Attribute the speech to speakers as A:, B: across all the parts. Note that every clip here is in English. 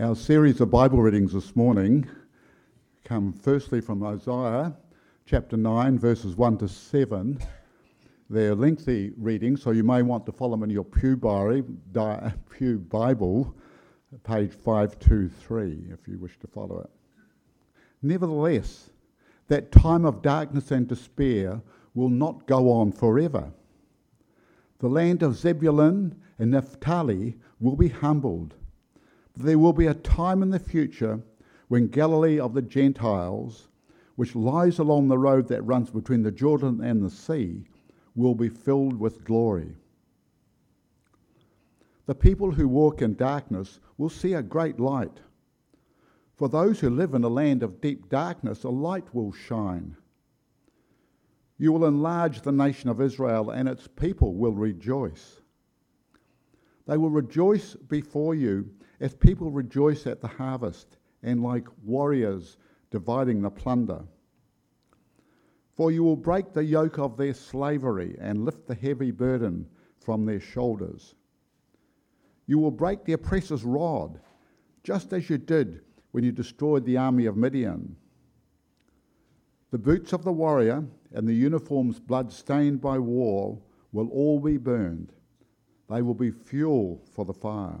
A: Our series of Bible readings this morning come firstly from Isaiah chapter 9, verses 1 to 7. They're lengthy readings, so you may want to follow them in your Pew, Bible, page 523, if you wish to follow it. Nevertheless, that time of darkness and despair will not go on forever. The land of Zebulun and Naphtali will be humbled there will be a time in the future when Galilee of the Gentiles, which lies along the road that runs between the Jordan and the sea, will be filled with glory. The people who walk in darkness will see a great light. For those who live in a land of deep darkness, a light will shine. You will enlarge the nation of Israel, and its people will rejoice. They will rejoice before you as people rejoice at the harvest and like warriors dividing the plunder. For you will break the yoke of their slavery and lift the heavy burden from their shoulders. You will break the oppressor's rod, just as you did when you destroyed the army of Midian. The boots of the warrior and the uniforms blood stained by war will all be burned. They will be fuel for the fire.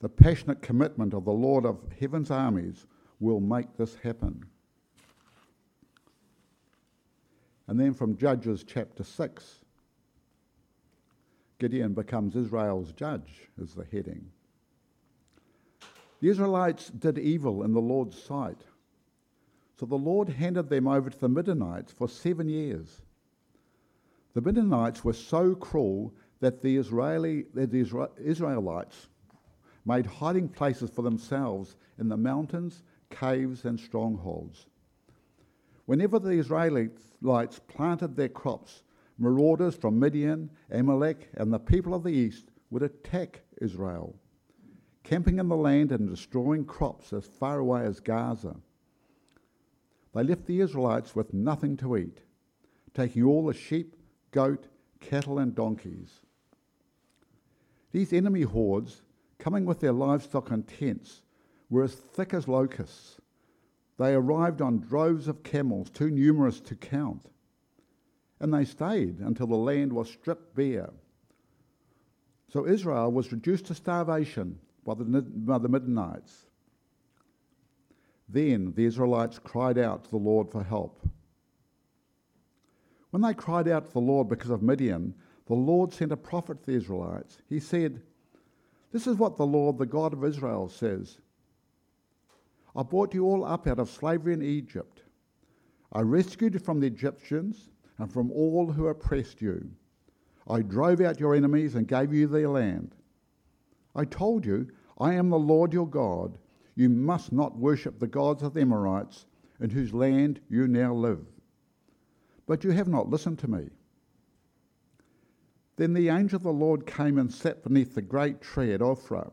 A: The passionate commitment of the Lord of heaven's armies will make this happen. And then from Judges chapter 6, Gideon becomes Israel's judge, is the heading. The Israelites did evil in the Lord's sight. So the Lord handed them over to the Midianites for seven years. The Midianites were so cruel that the, Israeli, that the Israelites made hiding places for themselves in the mountains, caves, and strongholds. Whenever the Israelites planted their crops, marauders from Midian, Amalek, and the people of the east would attack Israel, camping in the land and destroying crops as far away as Gaza. They left the Israelites with nothing to eat, taking all the sheep, goat, cattle, and donkeys. These enemy hordes coming with their livestock and tents, were as thick as locusts. They arrived on droves of camels, too numerous to count. And they stayed until the land was stripped bare. So Israel was reduced to starvation by the, by the Midianites. Then the Israelites cried out to the Lord for help. When they cried out to the Lord because of Midian, the Lord sent a prophet to the Israelites. He said, this is what the Lord, the God of Israel, says I brought you all up out of slavery in Egypt. I rescued you from the Egyptians and from all who oppressed you. I drove out your enemies and gave you their land. I told you, I am the Lord your God. You must not worship the gods of the Amorites, in whose land you now live. But you have not listened to me. Then the angel of the Lord came and sat beneath the great tree at Ophrah,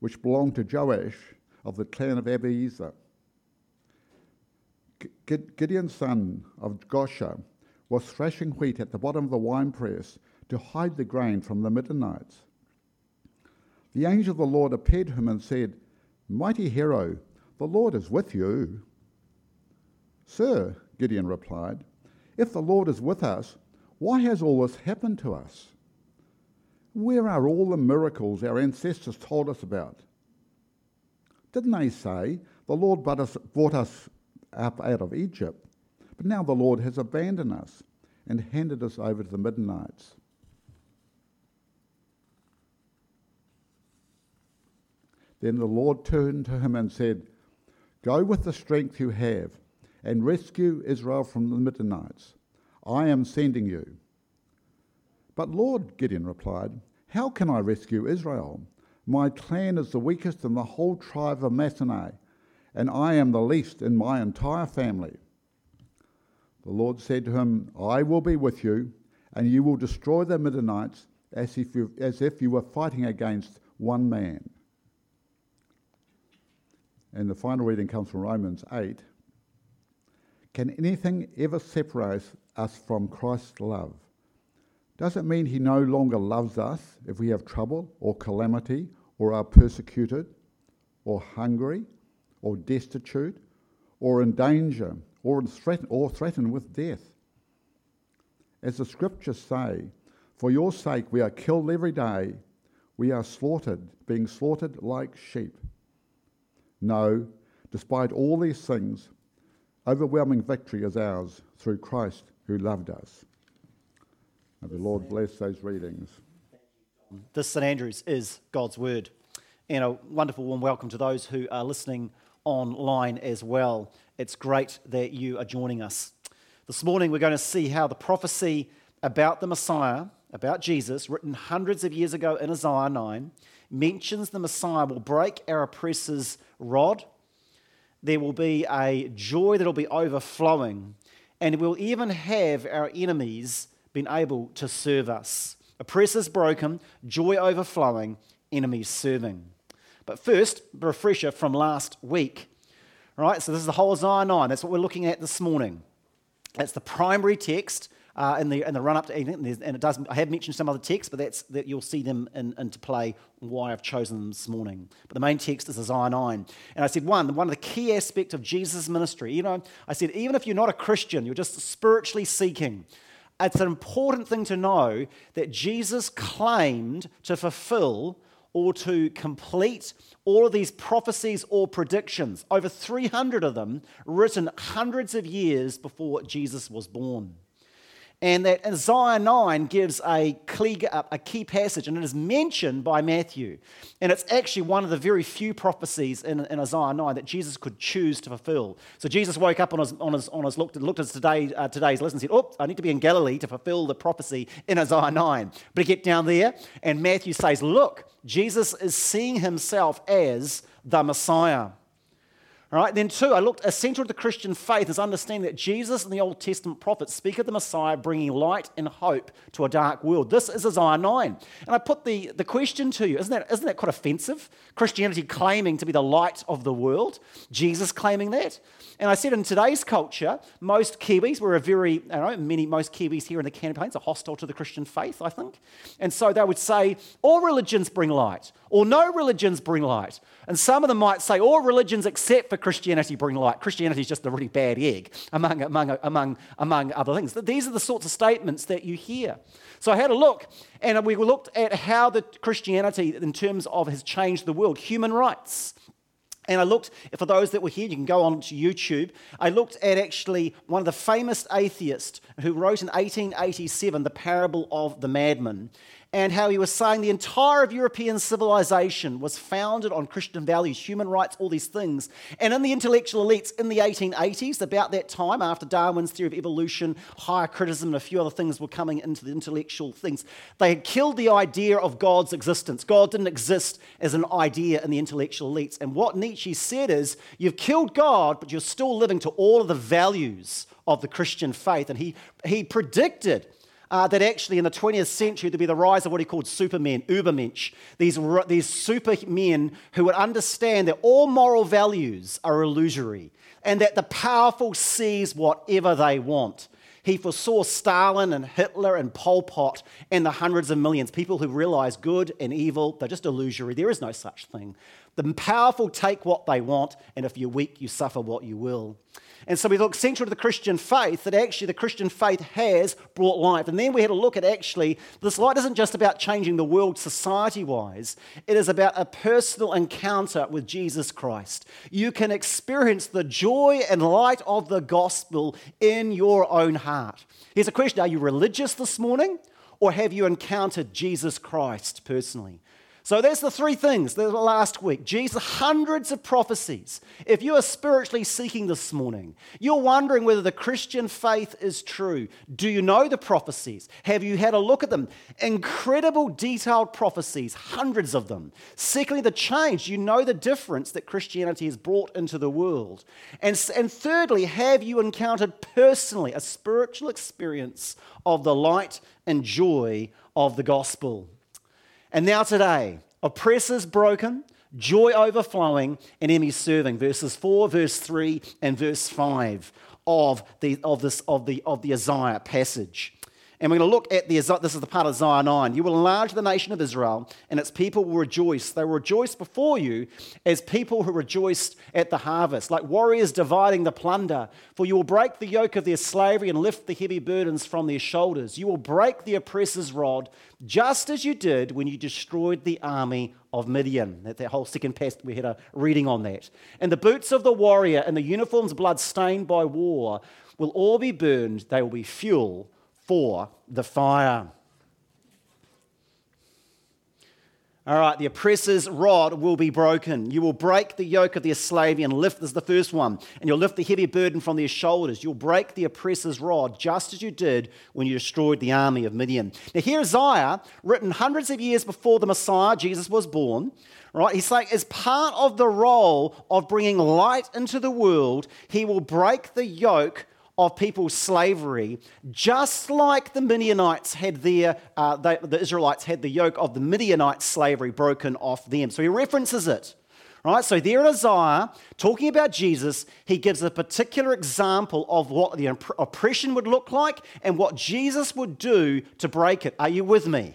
A: which belonged to Joash of the clan of Abiezer. Gideon's son of Joash was thrashing wheat at the bottom of the winepress to hide the grain from the Midianites. The angel of the Lord appeared to him and said, Mighty hero, the Lord is with you. Sir, Gideon replied, if the Lord is with us, why has all this happened to us? Where are all the miracles our ancestors told us about? Didn't they say, The Lord brought us up out of Egypt, but now the Lord has abandoned us and handed us over to the Midianites? Then the Lord turned to him and said, Go with the strength you have and rescue Israel from the Midianites. I am sending you. But Lord, Gideon replied, how can I rescue Israel? My clan is the weakest in the whole tribe of Manasseh, and I am the least in my entire family. The Lord said to him, I will be with you, and you will destroy the Midianites as if you, as if you were fighting against one man. And the final reading comes from Romans 8. Can anything ever separate us from Christ's love? Does it mean he no longer loves us if we have trouble or calamity or are persecuted or hungry or destitute or in danger or, threat- or threatened with death? As the scriptures say, for your sake we are killed every day, we are slaughtered, being slaughtered like sheep. No, despite all these things, overwhelming victory is ours through Christ who loved us. May the Lord bless those readings.
B: This St Andrews is God's Word. And a wonderful warm welcome to those who are listening online as well. It's great that you are joining us. This morning we're going to see how the prophecy about the Messiah, about Jesus, written hundreds of years ago in Isaiah 9, mentions the Messiah will break our oppressor's rod. There will be a joy that will be overflowing, and we'll even have our enemies been able to serve us. Oppressors broken, joy overflowing, enemies serving. But first, a refresher from last week. All right, so this is the whole Isaiah 9. That's what we're looking at this morning. That's the primary text uh, in, the, in the run up to and it does. I have mentioned some other texts, but that's that you'll see them in, into play. Why I've chosen them this morning. But the main text is Isaiah 9, and I said one one of the key aspects of Jesus' ministry. You know, I said even if you're not a Christian, you're just spiritually seeking. It's an important thing to know that Jesus claimed to fulfill or to complete all of these prophecies or predictions, over 300 of them written hundreds of years before Jesus was born. And that Isaiah 9 gives a key, passage, and it is mentioned by Matthew. And it's actually one of the very few prophecies in, in Isaiah 9 that Jesus could choose to fulfill. So Jesus woke up on his, on his, on his looked, looked at today, uh, today's list and said, Oh, I need to be in Galilee to fulfill the prophecy in Isaiah 9. But he get down there, and Matthew says, Look, Jesus is seeing himself as the Messiah. All right, then two, I looked essential to the Christian faith is understanding that Jesus and the Old Testament prophets speak of the Messiah bringing light and hope to a dark world. This is Isaiah 9. And I put the, the question to you, isn't that, isn't that quite offensive? Christianity claiming to be the light of the world, Jesus claiming that. And I said in today's culture, most Kiwis were a very, I don't know, many, most Kiwis here in the campaigns are hostile to the Christian faith, I think. And so they would say, all religions bring light, or no religions bring light. And some of them might say, all religions except for Christianity bring light. Christianity is just a really bad egg, among, among, among, among other things. These are the sorts of statements that you hear. So I had a look, and we looked at how the Christianity, in terms of, has changed the world. Human rights, and I looked, for those that were here, you can go on to YouTube. I looked at actually one of the famous atheists who wrote in 1887 the parable of the madman and how he was saying the entire of European civilization was founded on Christian values, human rights, all these things. And in the intellectual elites in the 1880s, about that time, after Darwin's theory of evolution, higher criticism, and a few other things were coming into the intellectual things, they had killed the idea of God's existence. God didn't exist as an idea in the intellectual elites. And what Nietzsche said is, you've killed God, but you're still living to all of the values of the Christian faith. And he, he predicted uh, that actually in the 20th century there'd be the rise of what he called supermen, Ubermensch, these, these supermen who would understand that all moral values are illusory and that the powerful seize whatever they want. He foresaw Stalin and Hitler and Pol Pot and the hundreds of millions, people who realize good and evil, they're just illusory. There is no such thing. The powerful take what they want, and if you're weak, you suffer what you will. And so we look central to the Christian faith that actually the Christian faith has brought life. And then we had a look at actually this light isn't just about changing the world society wise, it is about a personal encounter with Jesus Christ. You can experience the joy and light of the gospel in your own heart. Here's a question Are you religious this morning? Or have you encountered Jesus Christ personally? So there's the three things that last week. Jesus, hundreds of prophecies. If you are spiritually seeking this morning, you're wondering whether the Christian faith is true. Do you know the prophecies? Have you had a look at them? Incredible detailed prophecies, hundreds of them. Secondly, the change. You know the difference that Christianity has brought into the world. And, and thirdly, have you encountered personally a spiritual experience of the light and joy of the gospel? And now today, oppressors broken, joy overflowing, and enemies serving. Verses 4, verse 3, and verse 5 of the, of this, of the, of the Isaiah passage. And we're going to look at the, this is the part of Isaiah 9. You will enlarge the nation of Israel, and its people will rejoice. They will rejoice before you as people who rejoiced at the harvest, like warriors dividing the plunder. For you will break the yoke of their slavery and lift the heavy burdens from their shoulders. You will break the oppressor's rod, just as you did when you destroyed the army of Midian. That, that whole second passage, we had a reading on that. And the boots of the warrior and the uniforms blood stained by war will all be burned. They will be fuel for the fire. All right, the oppressor's rod will be broken. You will break the yoke of their slavery and lift, this is the first one, and you'll lift the heavy burden from their shoulders. You'll break the oppressor's rod, just as you did when you destroyed the army of Midian. Now, here Isaiah, written hundreds of years before the Messiah, Jesus, was born, right? He's saying, as part of the role of bringing light into the world, he will break the yoke of people's slavery, just like the Midianites had their, uh, the Israelites had the yoke of the Midianite slavery broken off them. So he references it. Right, so there in Isaiah, talking about Jesus, he gives a particular example of what the oppression would look like and what Jesus would do to break it. Are you with me?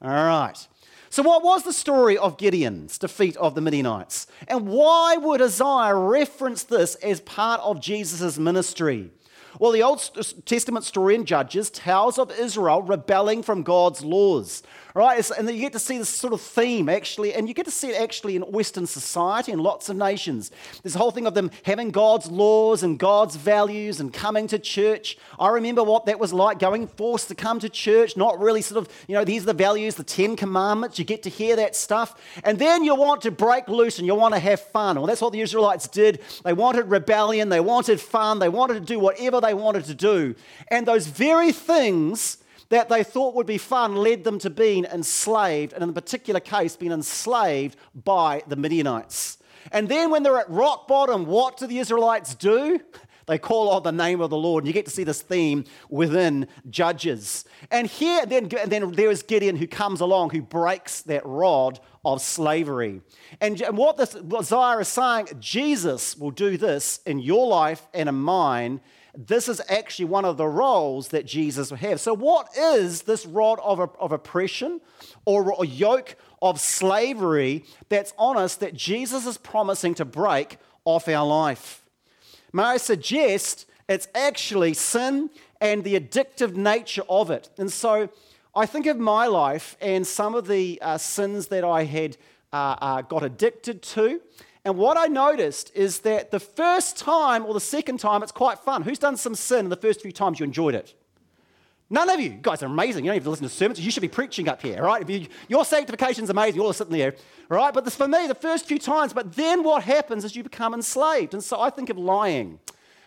B: All right. So, what was the story of Gideon's defeat of the Midianites? And why would Isaiah reference this as part of Jesus' ministry? Well, the Old Testament story in Judges tells of Israel rebelling from God's laws right? And you get to see this sort of theme actually, and you get to see it actually in Western society and lots of nations. This whole thing of them having God's laws and God's values and coming to church. I remember what that was like going forced to come to church, not really sort of, you know, these are the values, the Ten Commandments. You get to hear that stuff. And then you want to break loose and you want to have fun. Well, that's what the Israelites did. They wanted rebellion, they wanted fun, they wanted to do whatever they wanted to do. And those very things that they thought would be fun led them to being enslaved, and in the particular case, being enslaved by the Midianites. And then when they're at rock bottom, what do the Israelites do? They call on the name of the Lord. And you get to see this theme within Judges. And here, then, and then there is Gideon who comes along, who breaks that rod of slavery. And, and what, this, what Isaiah is saying, Jesus will do this in your life and in mine this is actually one of the roles that Jesus will have. So, what is this rod of, of oppression or a yoke of slavery that's on us that Jesus is promising to break off our life? May I suggest it's actually sin and the addictive nature of it. And so, I think of my life and some of the uh, sins that I had uh, uh, got addicted to and what I noticed is that the first time or the second time, it's quite fun. Who's done some sin the first few times you enjoyed it? None of you. you guys are amazing. You don't even listen to sermons. You should be preaching up here, right? You, your sanctification is amazing. You're all sitting there, right? But this, for me, the first few times. But then what happens is you become enslaved. And so I think of lying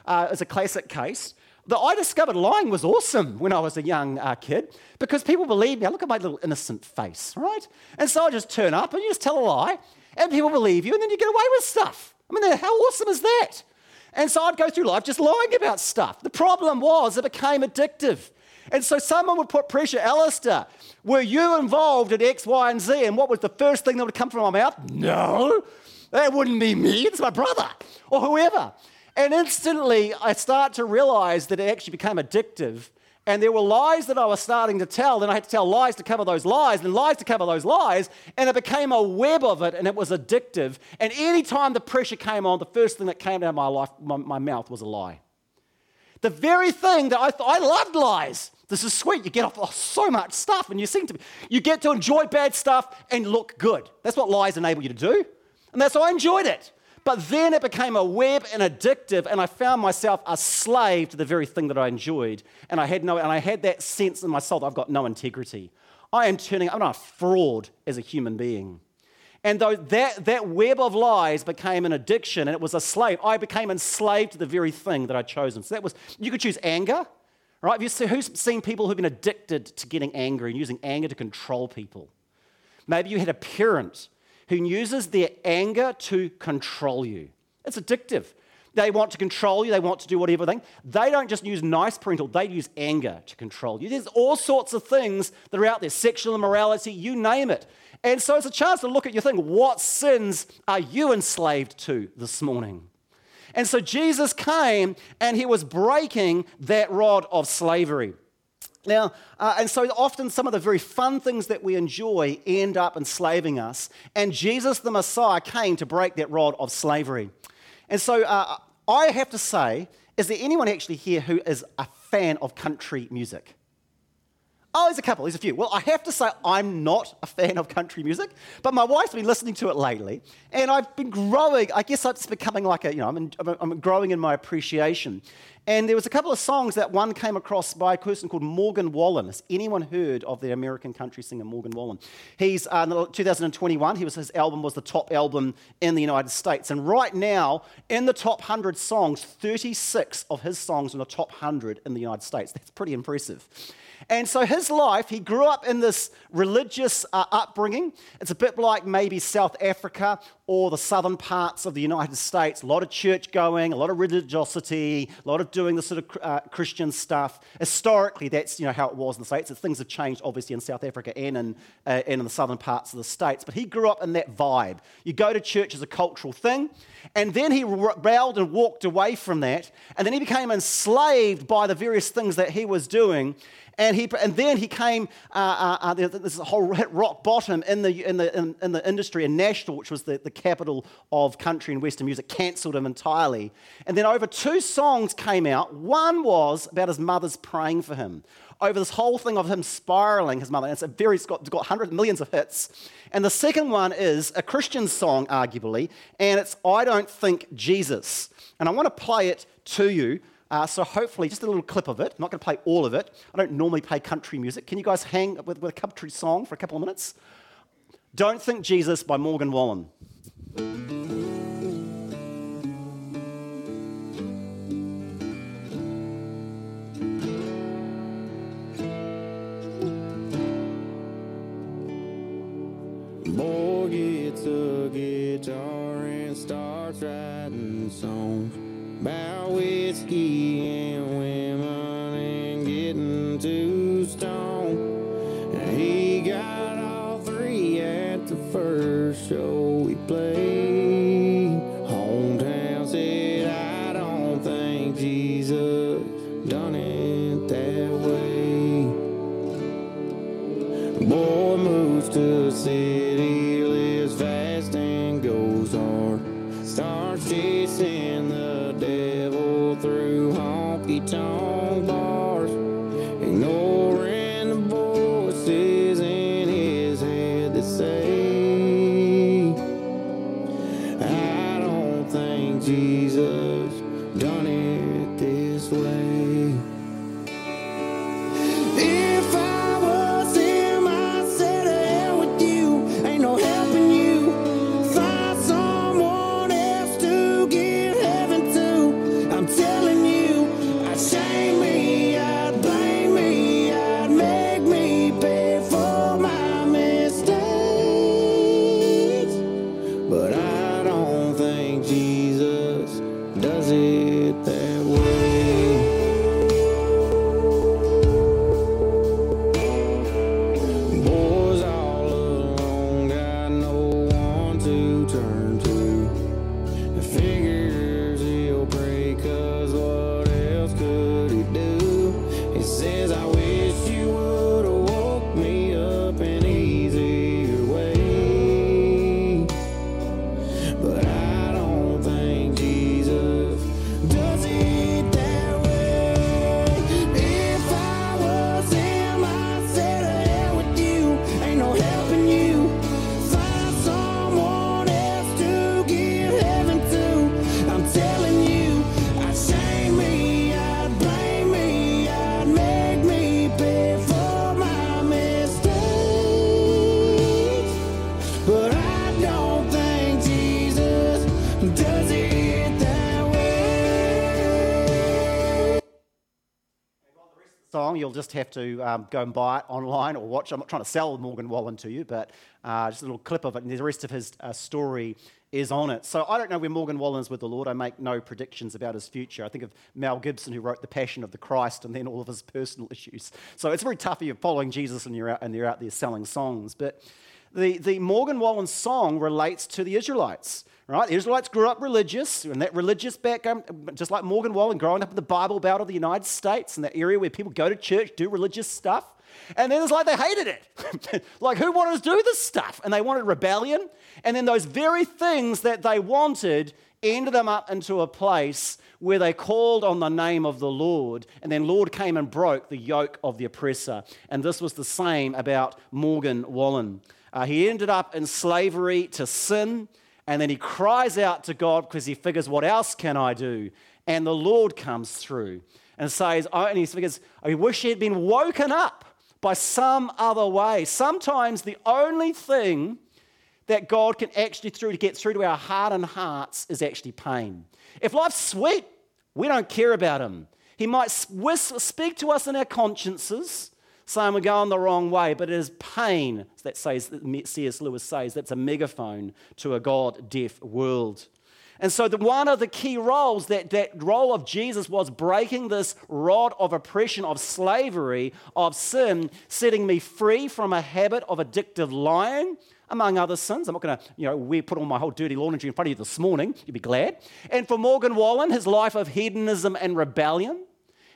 B: uh, as a classic case. That I discovered lying was awesome when I was a young uh, kid because people believe me. I look at my little innocent face, right? And so I just turn up and you just tell a lie and people believe you, and then you get away with stuff. I mean, how awesome is that? And so I'd go through life just lying about stuff. The problem was it became addictive. And so someone would put pressure, Alistair, were you involved in X, Y, and Z? And what was the first thing that would come from my mouth? No, that wouldn't be me, it's my brother or whoever. And instantly I start to realize that it actually became addictive and there were lies that I was starting to tell, and I had to tell lies to cover those lies, and lies to cover those lies, and it became a web of it, and it was addictive. And anytime the pressure came on, the first thing that came out of my life, my, my mouth was a lie. The very thing that I thought I loved lies. This is sweet. You get off oh, so much stuff, and you seem to be, you get to enjoy bad stuff and look good. That's what lies enable you to do, and that's why I enjoyed it. But then it became a web and addictive, and I found myself a slave to the very thing that I enjoyed. And I had no, and I had that sense in my soul that I've got no integrity. I am turning, I'm not a fraud as a human being. And though that, that web of lies became an addiction and it was a slave, I became enslaved to the very thing that I'd chosen. So that was, you could choose anger, right? Have you seen, who's seen people who've been addicted to getting angry and using anger to control people? Maybe you had a parent who uses their anger to control you. It's addictive. They want to control you, they want to do whatever thing. They don't just use nice parental, they use anger to control you. There's all sorts of things that are out there sexual immorality, you name it. And so it's a chance to look at your thing. What sins are you enslaved to this morning? And so Jesus came and he was breaking that rod of slavery. Now, uh, and so often some of the very fun things that we enjoy end up enslaving us. And Jesus the Messiah came to break that rod of slavery. And so uh, I have to say, is there anyone actually here who is a fan of country music? Oh, there's a couple, there's a few. Well, I have to say, I'm not a fan of country music, but my wife's been listening to it lately, and I've been growing. I guess it's becoming like a, you know, I'm, I'm growing in my appreciation. And there was a couple of songs that one came across by a person called Morgan Wallen. Has anyone heard of the American country singer Morgan Wallen? He's uh, in 2021. He was his album was the top album in the United States, and right now in the top 100 songs, 36 of his songs are in the top 100 in the United States. That's pretty impressive. And so his life, he grew up in this religious uh, upbringing. It's a bit like maybe South Africa or the southern parts of the United States. A lot of church going, a lot of religiosity, a lot of doing the sort of uh, Christian stuff. Historically, that's you know how it was in the States. Things have changed, obviously, in South Africa and in, uh, and in the southern parts of the States. But he grew up in that vibe. You go to church as a cultural thing, and then he rebelled and walked away from that, and then he became enslaved by the various things that he was doing. And, he, and then he came, uh, uh, uh this whole rock bottom in the, in the, in, in, the industry, and Nashville, which was the, the capital of country and western music, cancelled him entirely. And then over two songs came out. One was about his mother's praying for him. Over this whole thing of him spiraling his mother. And it's a very, it's got, it's got hundreds, millions of hits. And the second one is a Christian song, arguably, and it's I Don't Think Jesus. And I want to play it to you. Uh, so hopefully, just a little clip of it. I'm not going to play all of it. I don't normally play country music. Can you guys hang with, with a country song for a couple of minutes? Don't Think Jesus by Morgan Wallen.
C: Boy gets a guitar and starts writing songs about whiskey and women and getting too stoned. And he got all three at the first show we played.
B: You'll just have to um, go and buy it online or watch. I'm not trying to sell Morgan Wallen to you, but uh, just a little clip of it, and the rest of his uh, story is on it. So I don't know where Morgan Wallen is with the Lord. I make no predictions about his future. I think of Mel Gibson, who wrote The Passion of the Christ, and then all of his personal issues. So it's very tough if you're following Jesus and you're out, and you're out there selling songs. But the, the Morgan Wallen song relates to the Israelites. Right? The Israelites grew up religious, and that religious background, just like Morgan Wallen, growing up in the Bible Belt of the United States, in that area where people go to church, do religious stuff. And then it's like they hated it. like, who wanted to do this stuff? And they wanted rebellion. And then those very things that they wanted ended them up into a place where they called on the name of the Lord. And then Lord came and broke the yoke of the oppressor. And this was the same about Morgan Wallen. Uh, he ended up in slavery to sin. And then he cries out to God because he figures, What else can I do? And the Lord comes through and says, oh, and he figures, I wish he had been woken up by some other way. Sometimes the only thing that God can actually through to get through to our heart and hearts is actually pain. If life's sweet, we don't care about him. He might whisper, speak to us in our consciences, saying we're going the wrong way, but it is pain that says, C.S. Lewis says, that's a megaphone to a God deaf world. And so, the, one of the key roles that that role of Jesus was breaking this rod of oppression, of slavery, of sin, setting me free from a habit of addictive lying, among other sins. I'm not going to, you know, we put all my whole dirty laundry in front of you this morning. You'd be glad. And for Morgan Wallen, his life of hedonism and rebellion.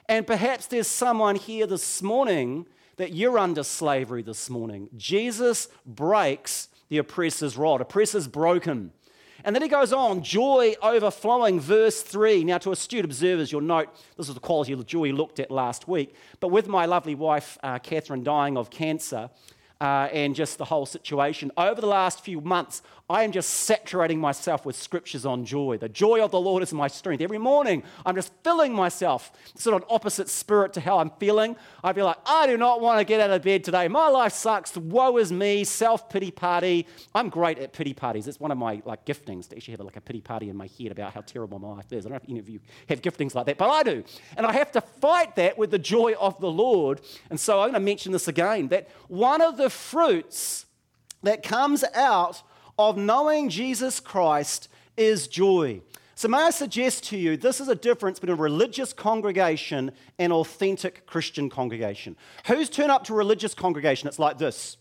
B: And perhaps there's someone here this morning that you're under slavery this morning. Jesus breaks the oppressor's rod. Oppressor's broken. And then he goes on, joy overflowing, verse 3. Now, to astute observers, you'll note this is the quality of the joy looked at last week. But with my lovely wife, uh, Catherine, dying of cancer, uh, and just the whole situation. Over the last few months, I am just saturating myself with scriptures on joy. The joy of the Lord is my strength. Every morning, I'm just filling myself, sort of an opposite spirit to how I'm feeling. I feel like, I do not want to get out of bed today. My life sucks. Woe is me. Self pity party. I'm great at pity parties. It's one of my like giftings to actually have like a pity party in my head about how terrible my life is. I don't know if any of you have giftings like that, but I do. And I have to fight that with the joy of the Lord. And so I'm going to mention this again that one of the fruits that comes out of knowing Jesus Christ is joy. So, may I suggest to you, this is a difference between a religious congregation and authentic Christian congregation. Who's turned up to a religious congregation? It's like this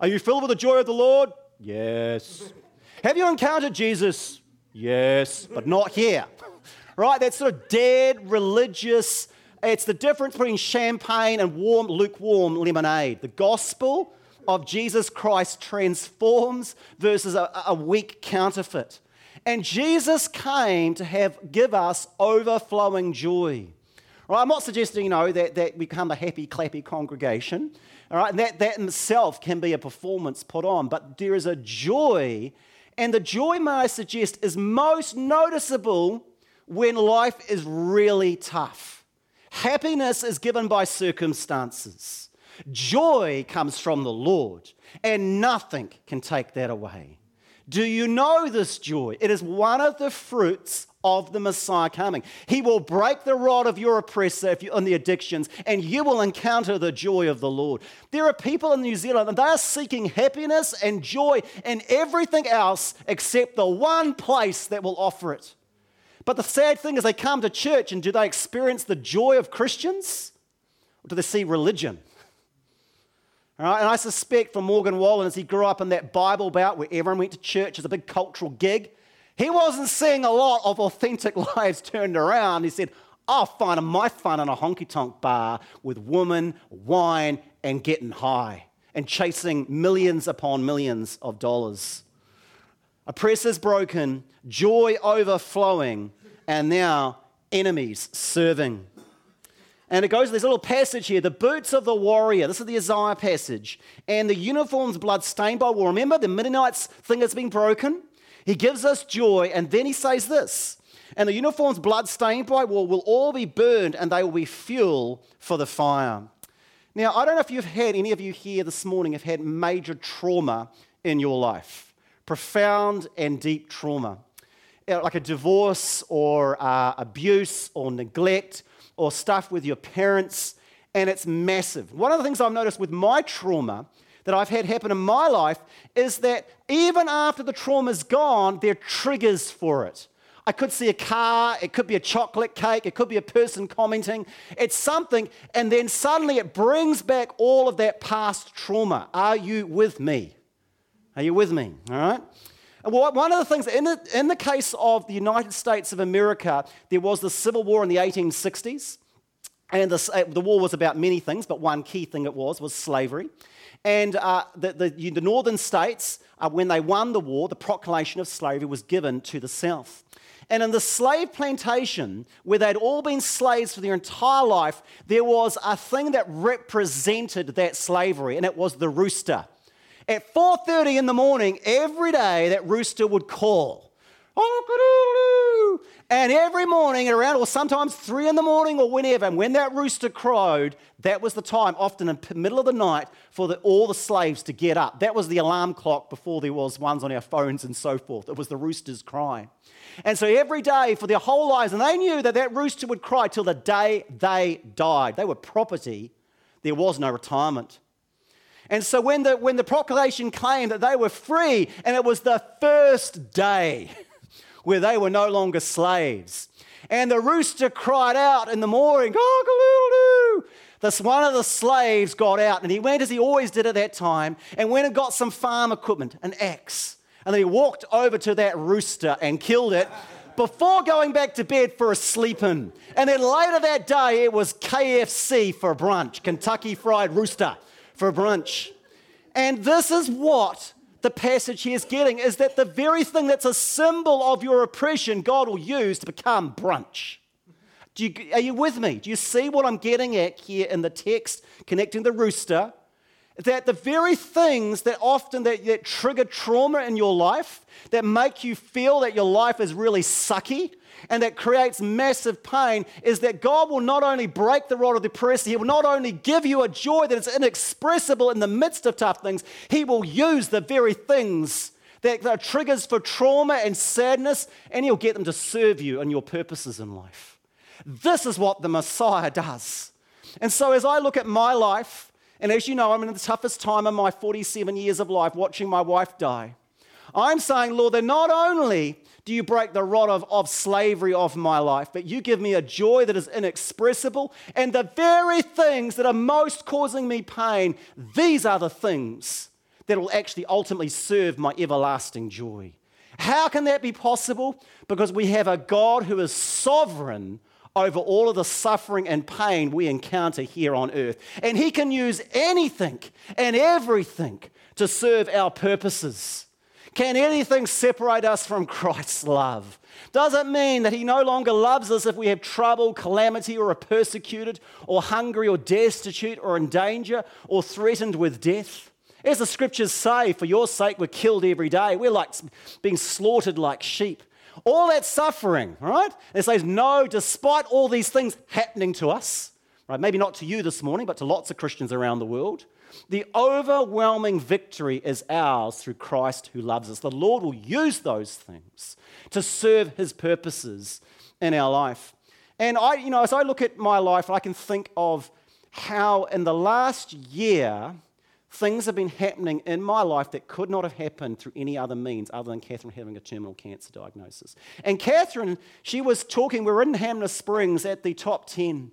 B: Are you filled with the joy of the Lord? Yes. Have you encountered Jesus? Yes, but not here. Right? That sort of dead religious. It's the difference between champagne and warm, lukewarm lemonade. The gospel of Jesus Christ transforms versus a, a weak counterfeit. And Jesus came to have give us overflowing joy. Right, I'm not suggesting, you know, that, that we become a happy, clappy congregation. All right, and that, that in itself can be a performance put on, but there is a joy, and the joy, may I suggest, is most noticeable when life is really tough. Happiness is given by circumstances. Joy comes from the Lord, and nothing can take that away. Do you know this joy? It is one of the fruits of the Messiah coming. He will break the rod of your oppressor if you're in the addictions, and you will encounter the joy of the Lord. There are people in New Zealand, and they are seeking happiness and joy in everything else except the one place that will offer it. But the sad thing is, they come to church, and do they experience the joy of Christians? Or do they see religion? And I suspect for Morgan Wallen, as he grew up in that Bible Belt where everyone went to church as a big cultural gig, he wasn't seeing a lot of authentic lives turned around. He said, I'll find my fun in a honky tonk bar with women, wine, and getting high and chasing millions upon millions of dollars. Oppressors broken, joy overflowing, and now enemies serving. And it goes, there's a little passage here the boots of the warrior. This is the Isaiah passage. And the uniforms blood stained by war. Remember, the Midianites thing that's been broken. He gives us joy. And then he says this And the uniforms blood stained by war will all be burned, and they will be fuel for the fire. Now, I don't know if you've had, any of you here this morning have had major trauma in your life, profound and deep trauma, like a divorce or uh, abuse or neglect or stuff with your parents, and it's massive. One of the things I've noticed with my trauma that I've had happen in my life is that even after the trauma's gone, there are triggers for it. I could see a car, it could be a chocolate cake, it could be a person commenting. It's something, and then suddenly it brings back all of that past trauma. Are you with me? Are you with me? All right? One of the things, in the, in the case of the United States of America, there was the Civil War in the 1860s. And the, uh, the war was about many things, but one key thing it was was slavery. And uh, the, the, the, northern states, uh, when they won the war, the proclamation of slavery was given to the south. And in the slave plantation, where they'd all been slaves for their entire life, there was a thing that represented that slavery, and it was the rooster. At 4:30 in the morning every day, that rooster would call. And every morning at around, or sometimes three in the morning or whenever, and when that rooster crowed, that was the time, often in the middle of the night, for the, all the slaves to get up. That was the alarm clock before there was ones on our phones and so forth. It was the rooster's cry. And so every day for their whole lives, and they knew that that rooster would cry till the day they died. They were property, there was no retirement. And so when the, when the proclamation came that they were free, and it was the first day where they were no longer slaves, and the rooster cried out in the morning, cock-a-doodle-doo. This one of the slaves got out, and he went as he always did at that time, and went and got some farm equipment, an axe, and then he walked over to that rooster and killed it before going back to bed for a sleep in. And then later that day, it was KFC for brunch, Kentucky Fried Rooster for brunch. And this is what the passage here is getting is that the very thing that's a symbol of your oppression, God will use to become brunch. You, are you with me? Do you see what I'm getting at here in the text connecting the rooster? That the very things that often that, that trigger trauma in your life, that make you feel that your life is really sucky, and that creates massive pain is that God will not only break the rod of the oppressor, He will not only give you a joy that is inexpressible in the midst of tough things, He will use the very things that are triggers for trauma and sadness, and He'll get them to serve you and your purposes in life. This is what the Messiah does. And so, as I look at my life, and as you know, I'm in the toughest time of my 47 years of life watching my wife die. I'm saying, Lord, that not only do you break the rod of, of slavery off my life, but you give me a joy that is inexpressible, and the very things that are most causing me pain, these are the things that will actually ultimately serve my everlasting joy. How can that be possible? Because we have a God who is sovereign over all of the suffering and pain we encounter here on earth. And He can use anything and everything to serve our purposes. Can anything separate us from Christ's love? Does it mean that He no longer loves us if we have trouble, calamity, or are persecuted, or hungry, or destitute, or in danger, or threatened with death? As the scriptures say, for your sake we're killed every day. We're like being slaughtered like sheep. All that suffering, right? It says, no, despite all these things happening to us, right? Maybe not to you this morning, but to lots of Christians around the world. The overwhelming victory is ours through Christ who loves us. The Lord will use those things to serve his purposes in our life. And I, you know, as I look at my life, I can think of how in the last year, things have been happening in my life that could not have happened through any other means other than Catherine having a terminal cancer diagnosis. And Catherine, she was talking, we were in Hanmer Springs at the top 10.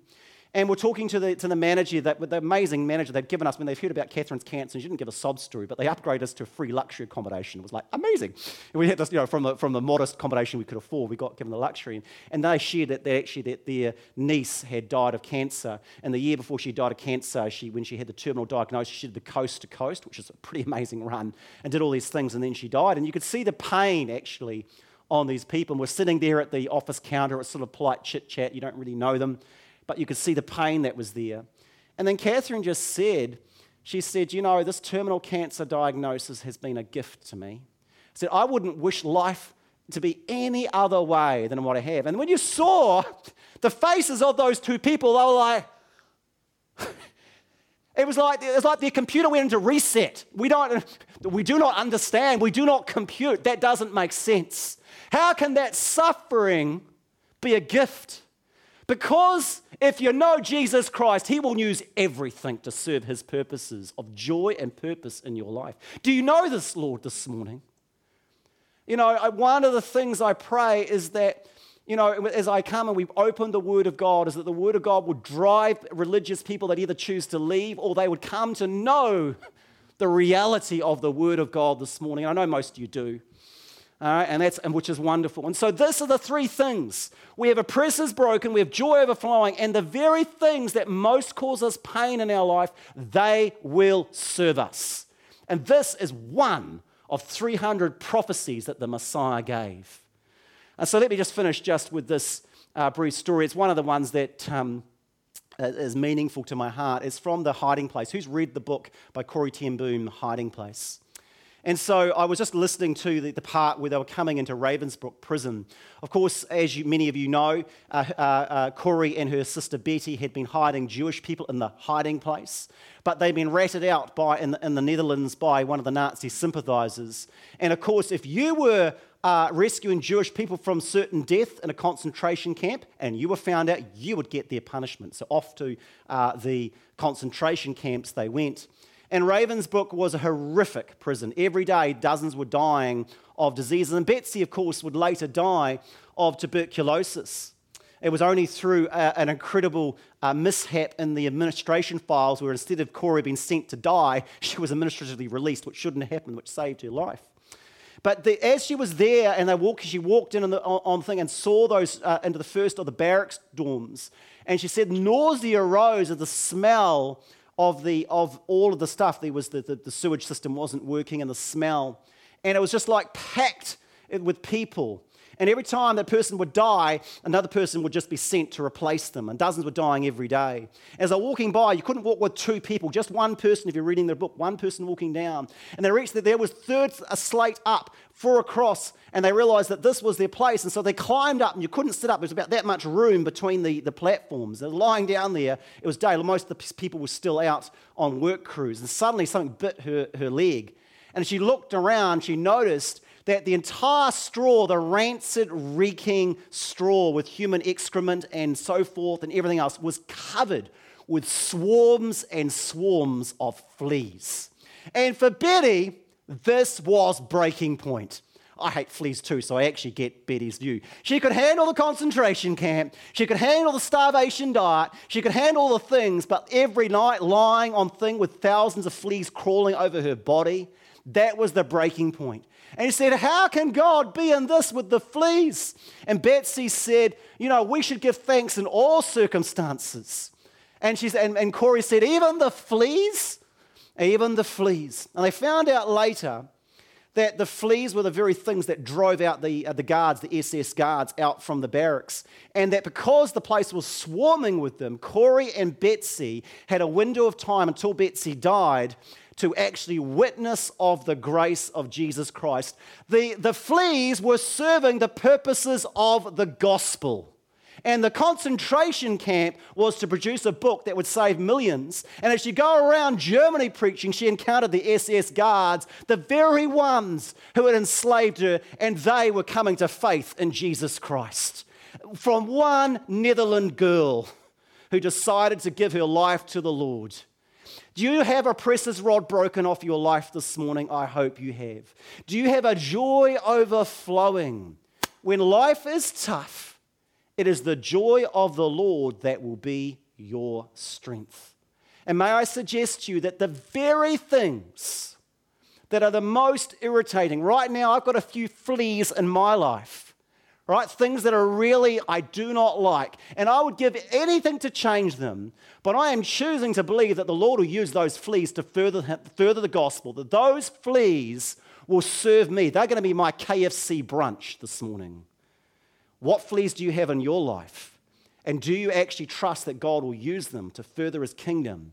B: And we're talking to the, to the manager, that, the amazing manager they'd given us when they've heard about Catherine's cancer. And She didn't give a sob story, but they upgraded us to free luxury accommodation. It was like amazing. And we had this, you know, from the, from the modest accommodation we could afford, we got given the luxury. And they shared that they actually that their niece had died of cancer. And the year before she died of cancer, she, when she had the terminal diagnosis, she did the coast to coast, which is a pretty amazing run, and did all these things. And then she died. And you could see the pain actually on these people. And we're sitting there at the office counter, it's sort of polite chit chat, you don't really know them but you could see the pain that was there. And then Catherine just said, she said, You know, this terminal cancer diagnosis has been a gift to me. I said, I wouldn't wish life to be any other way than what I have. And when you saw the faces of those two people, they were like, it was like, it was like their computer went into reset. We, don't, we do not understand. We do not compute. That doesn't make sense. How can that suffering be a gift? Because if you know Jesus Christ, He will use everything to serve His purposes of joy and purpose in your life. Do you know this, Lord, this morning? You know, I- one of the things I pray is that, you know, as I come and we've opened the Word of God, is that the Word of God would drive religious people that either choose to leave or they would come to know the reality of the Word of God this morning. I know most of you do. And that's and which is wonderful. And so these are the three things. We have oppressors broken, we have joy overflowing, and the very things that most cause us pain in our life, they will serve us. And this is one of 300 prophecies that the Messiah gave. And so let me just finish just with this uh, brief story. It's one of the ones that um, is meaningful to my heart. It's from The Hiding Place. Who's read the book by Corrie Ten Boom, Hiding Place? And so I was just listening to the, the, part where they were coming into Ravensbrück prison. Of course, as you, many of you know, uh, uh, uh, Corrie and her sister Betty had been hiding Jewish people in the hiding place, but they'd been ratted out by, in, the, in the Netherlands by one of the Nazi sympathizers. And of course, if you were uh, rescuing Jewish people from certain death in a concentration camp and you were found out, you would get their punishment. So off to uh, the concentration camps they went. And Ravensbrück was a horrific prison. Every day, dozens were dying of diseases. And Betsy, of course, would later die of tuberculosis. It was only through uh, an incredible uh, mishap in the administration files where instead of Corrie being sent to die, she was administratively released, which shouldn't have happened, which saved her life. But the, as she was there and they walked, she walked in on the, on the thing and saw those uh, into the first of the barracks dorms. And she said nausea arose of the smell of, the, of all of the stuff. There was the, the, the sewage system wasn't working and the smell. And it was just like packed with people. And every time that person would die, another person would just be sent to replace them. And dozens were dying every day. As they're walking by, you couldn't walk with two people, just one person if you're reading the book, one person walking down. And they reached that there was third a slate up, four across, and they realized that this was their place. And so they climbed up, and you couldn't sit up. There was about that much room between the, the platforms. They're lying down there. It was day. Most of the people were still out on work crews. And suddenly something bit her, her leg. And she looked around, she noticed that the entire straw, the rancid, reeking straw with human excrement and so forth and everything else, was covered with swarms and swarms of fleas. And for Betty, this was breaking point. I hate fleas too, so I actually get Betty's view. She could handle the concentration camp, she could handle the starvation diet, she could handle the things, but every night lying on thing with thousands of fleas crawling over her body, that was the breaking point. And he said, How can God be in this with the fleas? And Betsy said, You know, we should give thanks in all circumstances. And, she's, and, and Corrie said, Even the fleas? Even the fleas. And they found out later that the fleas were the very things that drove out the, uh, the guards, the SS guards, out from the barracks. And that because the place was swarming with them, Corrie and Betsy had a window of time until Betsy died to actually witness of the grace of Jesus Christ. The, the fleas were serving the purposes of the gospel. And the concentration camp was to produce a book that would save millions. And as she go around Germany preaching, she encountered the SS guards, the very ones who had enslaved her, and they were coming to faith in Jesus Christ. From one Netherland girl who decided to give her life to the Lord. Do you have a presses rod broken off your life this morning? I hope you have. Do you have a joy overflowing? When life is tough, it is the joy of the Lord that will be your strength. And may I suggest to you that the very things that are the most irritating, right now, I've got a few fleas in my life, right? Things that are really, I do not like. And I would give anything to change them. But I am choosing to believe that the Lord will use those fleas to further, further the gospel, that those fleas will serve me. They're going to be my KFC brunch this morning. What fleas do you have in your life? And do you actually trust that God will use them to further his kingdom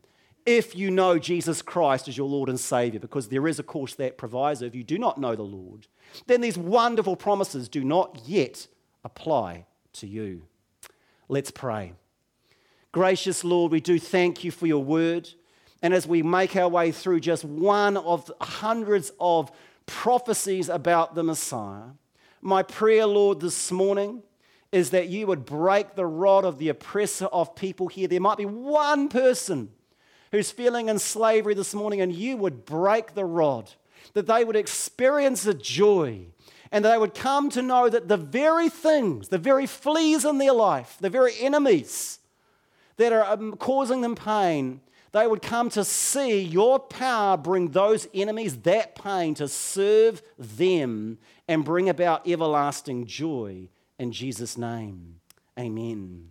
B: if you know Jesus Christ as your Lord and Savior? Because there is, of course, that proviso. If you do not know the Lord, then these wonderful promises do not yet apply to you. Let's pray. Gracious Lord, we do thank you for your word. And as we make our way through just one of hundreds of prophecies about the Messiah, my prayer, Lord, this morning is that you would break the rod of the oppressor of people here. There might be one person who's feeling in slavery this morning, and you would break the rod, that they would experience a joy, and they would come to know that the very things, the very fleas in their life, the very enemies that are um, causing them pain, they would come to see your power bring those enemies that pain to serve them and bring about everlasting joy in Jesus' name. Amen.